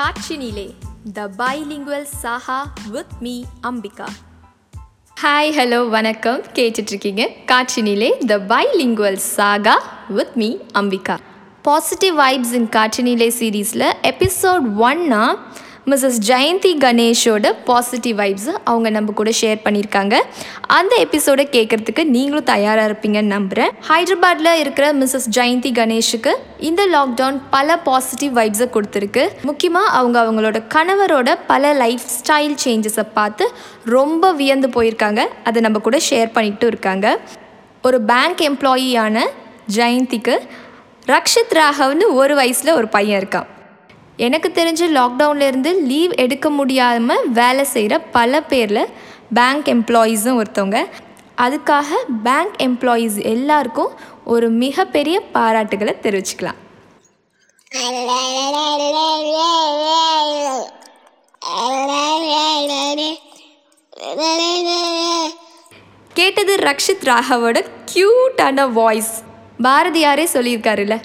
Kaatrinile the bilingual saga with me Ambika hi hello வணக்கம். கேட்டுட்ருக்கீங்க? Kaatrinile the bilingual saga with me Ambika positive vibes in Kaatrinile சீரீஸில் episode ஒன்னா Mrs Jayanthi கணேஷோட positive vibes அவங்க நம்ம கூட ஷேர் பண்ணியிருக்காங்க. அந்த எபிசோடை கேட்குறதுக்கு நீங்களும் தயாராக இருப்பீங்கன்னு நம்புகிறேன் ஹைதராபாத்தில் இருக்கிற மிஸ்ஸஸ் ஜெயந்தி கணேஷுக்கு இந்த லாக்டவுன் பல பாசிட்டிவ் வைப்ஸை கொடுத்துருக்கு. முக்கியமாக அவங்க அவங்களோட கணவரோட பல லைஃப் ஸ்டைல் சேஞ்சஸை பார்த்து ரொம்ப வியந்து போயிருக்காங்க. அதை நம்ம கூட ஷேர் பண்ணிகிட்டு இருக்காங்க. ஒரு பேங்க் எம்ப்ளாயியான ஜெயந்திக்கு ரக்ஷித் ராகவ்னு ஒரு வயசில் ஒரு பையன் இருக்கான். எனக்கு தெரிஞ்சு லாக்டவுன்லேருந்து லீவ் எடுக்க முடியாமல் வேலை செய்கிற பல பேரில் பேங்க் எம்ப்ளாயீஸும் ஒருத்தவங்க. அதுக்காக பேங்க் எம்ப்ளாயீஸ் எல்லாருக்கும் ஒரு மிகப்பெரிய பாராட்டுகளை தெரிவிச்சுக்கலாம். கேட்டது ரக்ஷித் ராகவோட க்யூட்டான வாய்ஸ் பாரதியாரே சொல்லியிருக்காருல்ல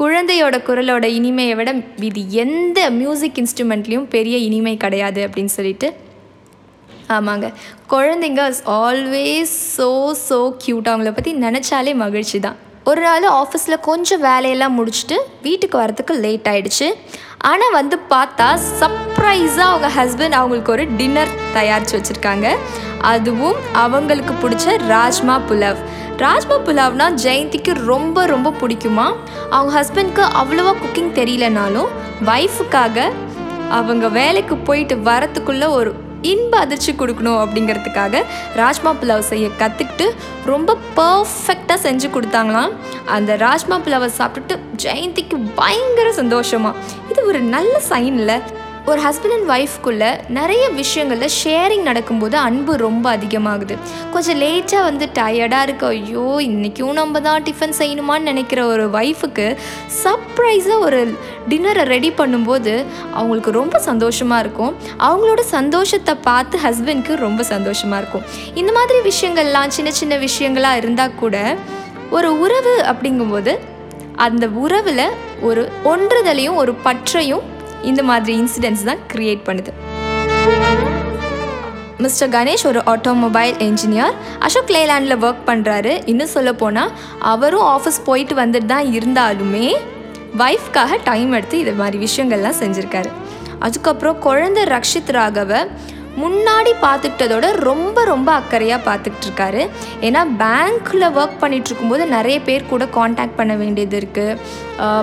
குழந்தையோட குரலோட இனிமையை விட இது எந்த மியூசிக் இன்ஸ்ட்ருமெண்ட்லேயும் பெரிய இனிமை கிடையாது அப்படின்னு சொல்லிட்டு ஆமாங்க. குழந்தைங்க ஆல்வேஸ் ஸோ ஸோ க்யூட் அவங்கள பற்றி நினச்சாலே மகிழ்ச்சி தான். ஒரு நாள் ஆஃபீஸில் கொஞ்சம் வேலையெல்லாம் முடிச்சுட்டு வீட்டுக்கு வரத்துக்கு லேட் ஆகிடுச்சு ஆனால் வந்து பார்த்தா சர்ப்ரைஸாக அவங்க ஹஸ்பண்ட் அவங்களுக்கு ஒரு டின்னர் தயாரித்து வச்சுருக்காங்க. அதுவும் அவங்களுக்கு பிடிச்ச ராஜ்மா புலவ். ராஜ்மா புலாவ்னா ஜெயந்திக்கு ரொம்ப ரொம்ப பிடிக்குமா? அவங்க ஹஸ்பண்ட்க்கு அவ்வளோவா குக்கிங் தெரியலனாலும் ஒய்ஃபுக்காக அவங்க வேலைக்கு போயிட்டு வரத்துக்குள்ளே ஒரு இன்ப அதிர்ச்சி கொடுக்கணும் அப்படிங்கிறதுக்காக ராஜ்மா புலாவ் செய்ய கற்றுக்கிட்டு ரொம்ப பர்ஃபெக்டாக செஞ்சு கொடுத்தாங்களாம். அந்த ராஜ்மா புலாவை சாப்பிட்டுட்டு ஜெயந்திக்கு பயங்கர சந்தோஷமா. இது ஒரு நல்ல சைனில் ஒரு ஹஸ்பண்ட் அண்ட் ஒய்ஃப்குள்ளே நிறைய விஷயங்களில் ஷேரிங் நடக்கும்போது அன்பு ரொம்ப அதிகமாகுது. கொஞ்சம் லேட்டாக வந்து டயர்டாக இருக்கு ஐயோ இன்றைக்கும் நம்ம தான் டிஃபன் செய்யணுமான்னு நினைக்கிற ஒரு ஒய்ஃபுக்கு சர்ப்ரைஸாக ஒரு டின்னரை ரெடி பண்ணும்போது அவங்களுக்கு ரொம்ப சந்தோஷமாக இருக்கும். அவங்களோட சந்தோஷத்தை பார்த்து ஹஸ்பண்ட்க்கு ரொம்ப சந்தோஷமாக இருக்கும். இந்த மாதிரி விஷயங்கள்லாம் சின்ன சின்ன விஷயங்களாக இருந்தால் கூட ஒரு உறவு அப்படிங்கும்போது அந்த உறவில் ஒரு ஒன்றுதலையும் ஒரு பற்றையும் இந்த மாதிரி இன்சிடென்ட்ஸ் தான் க்ரியேட் பண்ணுது. மிஸ்டர் கணேஷ் ஒரு ஆட்டோமொபைல் என்ஜினியர் அசோக் லேலாண்டில் ஒர்க் பண்ணுறாரு இன்னும் சொல்ல போனால் அவரும் ஆஃபீஸ் போயிட்டு வந்துட்டு தான் இருந்தாலுமே ஒய்ஃப்காக டைம் எடுத்து இது மாதிரி விஷயங்கள்லாம் செஞ்சுருக்காரு. அதுக்கப்புறம் குழந்தை ரக்ஷித் ராகவை முன்னாடி பார்த்துக்கிட்டதோட ரொம்ப ரொம்ப அக்கறையாக பார்த்துக்கிட்டு இருக்காரு ஏன்னா பேங்க்கில் ஒர்க் பண்ணிட்டு இருக்கும்போது நிறைய பேர் கூட காண்டாக்ட் பண்ண வேண்டியது இருக்குது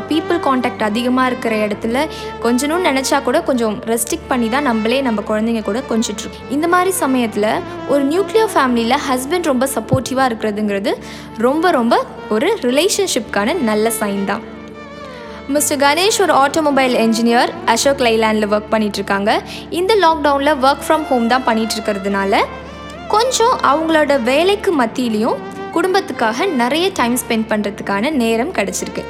பீப்புள் காண்டாக்ட் அதிகமாக இருக்கிற இடத்துல கொஞ்சணும்னு நினச்சா கூட கொஞ்சம் ரெஸ்ட்ரிக்ட் பண்ணி தான் நம்மளே நம்ம குழந்தைங்க கூட கொஞ்சிட்ருக்கோம் இந்த மாதிரி சமயத்தில் ஒரு நியூக்ளியர் ஃபேமிலியில் ஹஸ்பண்ட் ரொம்ப சப்போர்ட்டிவாக இருக்கிறதுங்கிறது ரொம்ப ரொம்ப ஒரு ரிலேஷன்ஷிப்கான நல்ல சைன் தான். மிஸ்டர் கணேஷ் ஒரு ஆட்டோமொபைல் என்ஜினியர் அசோக் லைலாண்டில் ஒர்க் பண்ணிகிட்ருக்காங்க இந்த லாக்டவுனில் ஒர்க் ஃப்ரம் ஹோம் தான் பண்ணிகிட்டு இருக்கிறதுனால கொஞ்சம் அவங்களோட வேலைக்கு மத்தியிலையும் குடும்பத்துக்காக நிறைய டைம் ஸ்பெண்ட் பண்ணுறதுக்கான நேரம் கிடச்சிருக்கு.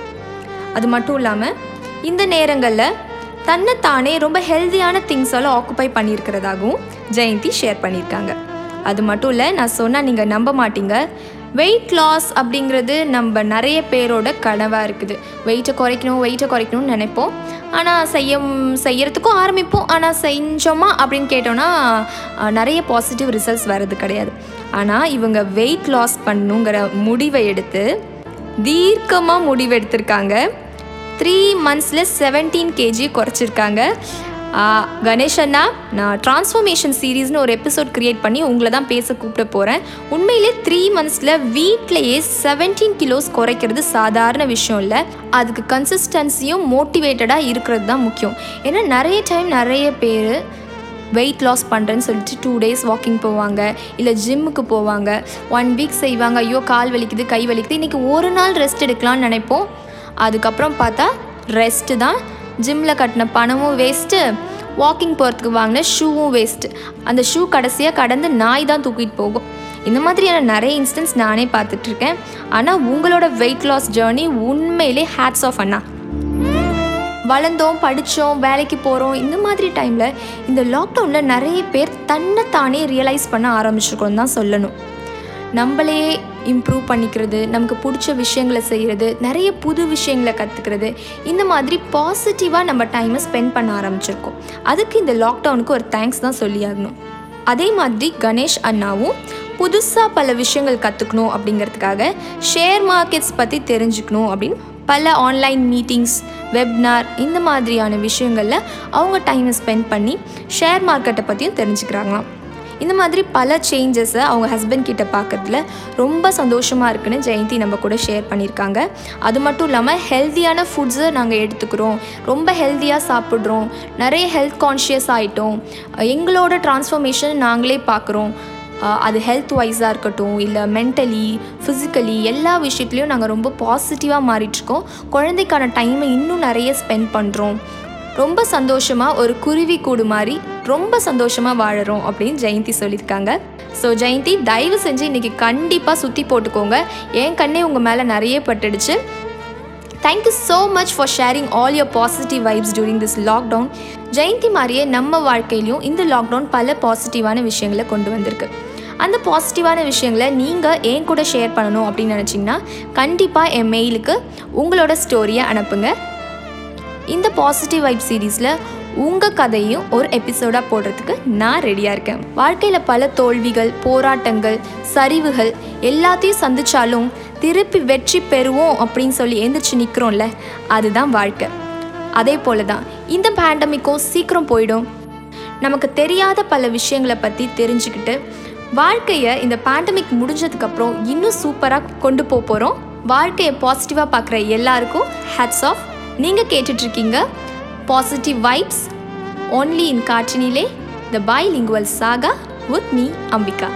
அது மட்டும் இல்லாமல் இந்த நேரங்களில் தன்னைத்தானே ரொம்ப ஹெல்த்தியான திங்ஸால் ஆக்குப்பை பண்ணியிருக்கிறதாகவும் ஜெயந்தி ஷேர் பண்ணியிருக்காங்க. அது மட்டும் இல்லை நான் சொன்னால் நீங்கள் நம்ப மாட்டீங்க. வெயிட் லாஸ் அப்படிங்கிறது நம்ம நிறைய பேரோட கனவாக இருக்குது. வெயிட்டை குறைக்கணும் வெயிட்டை குறைக்கணும்னு நினைப்போம். ஆனால் செய்ய செய்யறதுக்கும் ஆரம்பிப்போம். ஆனால் செஞ்சோமா அப்படின்னு கேட்டோன்னா நிறைய பாசிட்டிவ் ரிசல்ட்ஸ் வர்றது கிடையாது. ஆனால் இவங்க வெயிட் லாஸ் பண்ணணுங்கிற முடிவை எடுத்து தீர்க்கமாக முடிவு எடுத்திருக்காங்க த்ரீ மந்த்ஸில் செவன்டீன் கேஜி குறைச்சிருக்காங்க. கணேஷ் அண்ணா நான் ட்ரான்ஸ்ஃபர்மேஷன் சீரீஸ்னு ஒரு எபிசோட் க்ரியேட் பண்ணி உங்களை தான் பேச கூப்பிட போகிறேன் உண்மையிலே த்ரீ மந்த்ஸில் வீட்லேயே செவன்டீன் கிலோஸ் குறைக்கிறது சாதாரண விஷயம் இல்லை. அதுக்கு கன்சிஸ்டன்சியும் மோட்டிவேட்டடாக இருக்கிறது தான் முக்கியம். ஏன்னா நிறைய டைம் நிறைய பேர் வெயிட் லாஸ் பண்ணுறேன்னு சொல்லிட்டு டூ டேஸ் வாக்கிங் போவாங்க இல்லை ஜிம்முக்கு போவாங்க. ஒன் வீக் செய்வாங்க ஐயோ கால் வலிக்குது கை வலிக்குது. இன்றைக்கி ஒரு நாள் ரெஸ்ட் எடுக்கலாம்னு நினைப்போம். அதுக்கப்புறம் பார்த்தா ரெஸ்ட்டு தான் ஜிம்மில் கட்டின பணமும் வேஸ்ட்டு வாக்கிங் போகிறதுக்கு வாங்கின ஷூவும் வேஸ்ட்டு அந்த ஷூ கடைசியாக கடந்து நாய் தான் தூக்கிட்டு போகும். இந்த மாதிரியான நிறைய இன்ஸ்டன்ஸ் நானே பார்த்துட்ருக்கேன். ஆனால் உங்களோட வெயிட் லாஸ் ஜேர்னி உண்மையிலே ஹேட்ஸ் ஆஃப் அண்ணா. வளர்ந்தோம் படித்தோம் வேலைக்கு போகிறோம் இந்த மாதிரி டைமில் இந்த லாக்டவுனில் நிறைய பேர் தன்னைத்தானே ரியலைஸ் பண்ண ஆரம்பிச்சிருக்கோன்னு தான் சொல்லணும். நம்மளே இம்ப்ரூவ் பண்ணிக்கிறது நமக்கு பிடிச்ச விஷயங்களை செய்கிறது நிறைய புது விஷயங்களை கற்றுக்கிறது இந்த மாதிரி பாசிட்டிவாக நம்ம டைமை ஸ்பெண்ட் பண்ண ஆரம்பிச்சிருக்கோம். அதுக்கு இந்த லாக்டவுனுக்கு ஒரு தேங்க்ஸ் தான் சொல்லியாகணும். அதே மாதிரி கணேஷ் அண்ணாவும் புதுசாக பல விஷயங்கள் கற்றுக்கணும் அப்படிங்கிறதுக்காக ஷேர் மார்க்கெட்ஸ் பற்றி தெரிஞ்சுக்கணும் அப்படின்னு பல ஆன்லைன் மீட்டிங்ஸ் வெப்னார் இந்த மாதிரியான விஷயங்களில் அவங்க டைமை ஸ்பெண்ட் பண்ணி ஷேர் மார்க்கெட்டை பற்றியும் தெரிஞ்சுக்கிறாங்களாம். இந்த மாதிரி பல சேஞ்சஸை அவங்க ஹஸ்பண்ட் கிட்ட பார்க்கறதுல ரொம்ப சந்தோஷமாக இருக்குன்னு ஜெயந்தி நம்ம கூட ஷேர் பண்ணியிருக்காங்க அது மட்டும் இல்லாமல் ஹெல்த்தியான ஃபுட்ஸை நாங்கள் எடுத்துக்கிறோம். ரொம்ப ஹெல்த்தியாக சாப்பிட்றோம். நிறைய ஹெல்த் கான்ஷியஸ் ஆகிட்டோம் எங்களோட டிரான்ஸ்ஃபர்மேஷன் நாங்களே பார்க்குறோம் அது ஹெல்த் வைஸாக இருக்கட்டும் இல்லை மென்டலி ஃபிசிக்கலி எல்லா விஷயத்துலையும் நாங்கள் ரொம்ப பாசிட்டிவாக மாறிட்டுருக்கோம் குழந்தைக்கான டைமை இன்னும் நிறைய ஸ்பெண்ட் பண்ணுறோம் ரொம்ப சந்தோஷமாக ஒரு குருவி கூடு மாதிரி ரொம்ப சந்தோஷமாக வாழறோம் அப்படின்னு ஜெயந்தி சொல்லியிருக்காங்க. ஸோ ஜெயந்தி தயவு செஞ்சு இன்றைக்கி கண்டிப்பாக சுற்றி போட்டுக்கோங்க. என் கண்ணே உங்கள் மேலே நிறைய பட்டுடுச்சு. Thank you so much for sharing all your positive vibes during this lockdown Jayanthi மாதிரியே நம்ம வாழ்க்கையிலையும் இந்த லாக்டவுன் பல பாசிட்டிவான விஷயங்களை கொண்டு வந்திருக்கு. அந்த பாசிட்டிவான விஷயங்களை நீங்கள் என் கூட ஷேர் பண்ணணும் அப்படின்னு நினச்சிங்கன்னா கண்டிப்பாக என் மெயிலுக்கு உங்களோட ஸ்டோரியை அனுப்புங்க. இந்த பாசிட்டிவ் வைப் சீரீஸில் உங்கள் கதையும் ஒரு எபிசோடாக போடுறதுக்கு நான் ரெடியாக இருக்கேன். வாழ்க்கையில் பல தோல்விகள் போராட்டங்கள் சரிவுகள் எல்லாத்தையும் சந்திச்சாலும் திருப்பி வெற்றி பெறுவோம் அப்படின்னு சொல்லி எந்திரிச்சு நிற்கிறோம்ல அதுதான் வாழ்க்கை. அதே போல தான் இந்த பேண்டமிக்கும் சீக்கிரம் போயிடும். நமக்கு தெரியாத பல விஷயங்களை பற்றி தெரிஞ்சுக்கிட்டு வாழ்க்கையை இந்த பேண்டமிக் முடிஞ்சதுக்கப்புறம் இன்னும் சூப்பராக கொண்டு போக போகிறோம் வாழ்க்கையை பாசிட்டிவாக பார்க்குற எல்லாருக்கும் ஹேட்ஸ் ஆஃப் நீங்கள் கேட்டுட்ருக்கீங்க positive vibes only in Kaatrinile the bilingual saga with me Ambika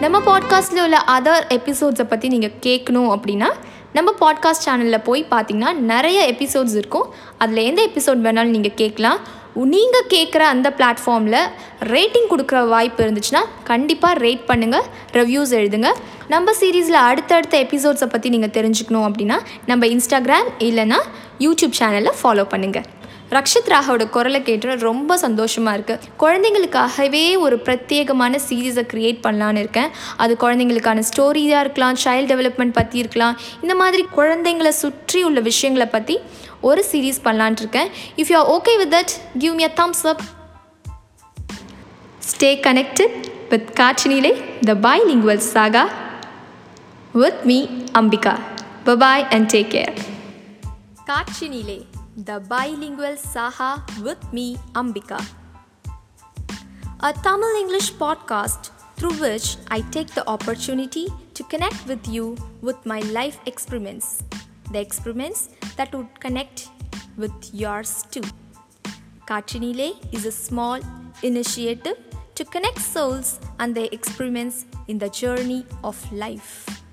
நம்ம பாட்காஸ்ட்டில் உள்ள அதர் எபிசோட்ஸை பற்றி நீங்கள் கேட்கணும் அப்படின்னா நம்ம பாட்காஸ்ட் சேனலில் போய் பார்த்தீங்கன்னா நிறைய எபிசோட்ஸ் இருக்கும். அதில் எந்த எபிசோட் வேணாலும் நீங்கள் கேட்கலாம் நீங்கள் கேட்குற அந்த பிளாட்ஃபார்மில் ரேட்டிங் கொடுக்குற வாய்ப்பு இருந்துச்சுன்னா கண்டிப்பாக ரேட் பண்ணுங்கள் ரிவ்யூஸ் எழுதுங்க. நம்ம சீரீஸில் அடுத்தடுத்த எபிசோட்ஸை பற்றி நீங்கள் தெரிஞ்சுக்கணும் அப்படின்னா நம்ம இன்ஸ்டாகிராம் இல்லைன்னா யூடியூப் சேனலை ஃபாலோ பண்ணுங்கள் ரக்ஷித் ராகவோட குரலை கேட்டு ரொம்ப சந்தோஷமாக இருக்குது குழந்தைங்களுக்காகவே ஒரு பிரத்யேகமான சீரீஸை க்ரியேட் பண்ணலான்னு இருக்கேன். அது குழந்தைங்களுக்கான ஸ்டோரியாக இருக்கலாம் சைல்டு டெவலப்மெண்ட் பற்றி இருக்கலாம். இந்த மாதிரி குழந்தைங்களை சுற்றி உள்ள விஷயங்களை பற்றி ஒரு சீரீஸ் பண்ணலான் இருக்கேன். If you are okay with that give me a thumbs up stay connected with Kaatrinile the bilingual saga with me Ambika Bye bye and take care Kaatrinile the bilingual Saha with me Ambika. A Tamil English podcast through which I take the opportunity to connect with you with my life experiments, the experiments that would connect with yours too. Kachinile is a small initiative to connect souls and their experiments in the journey of life.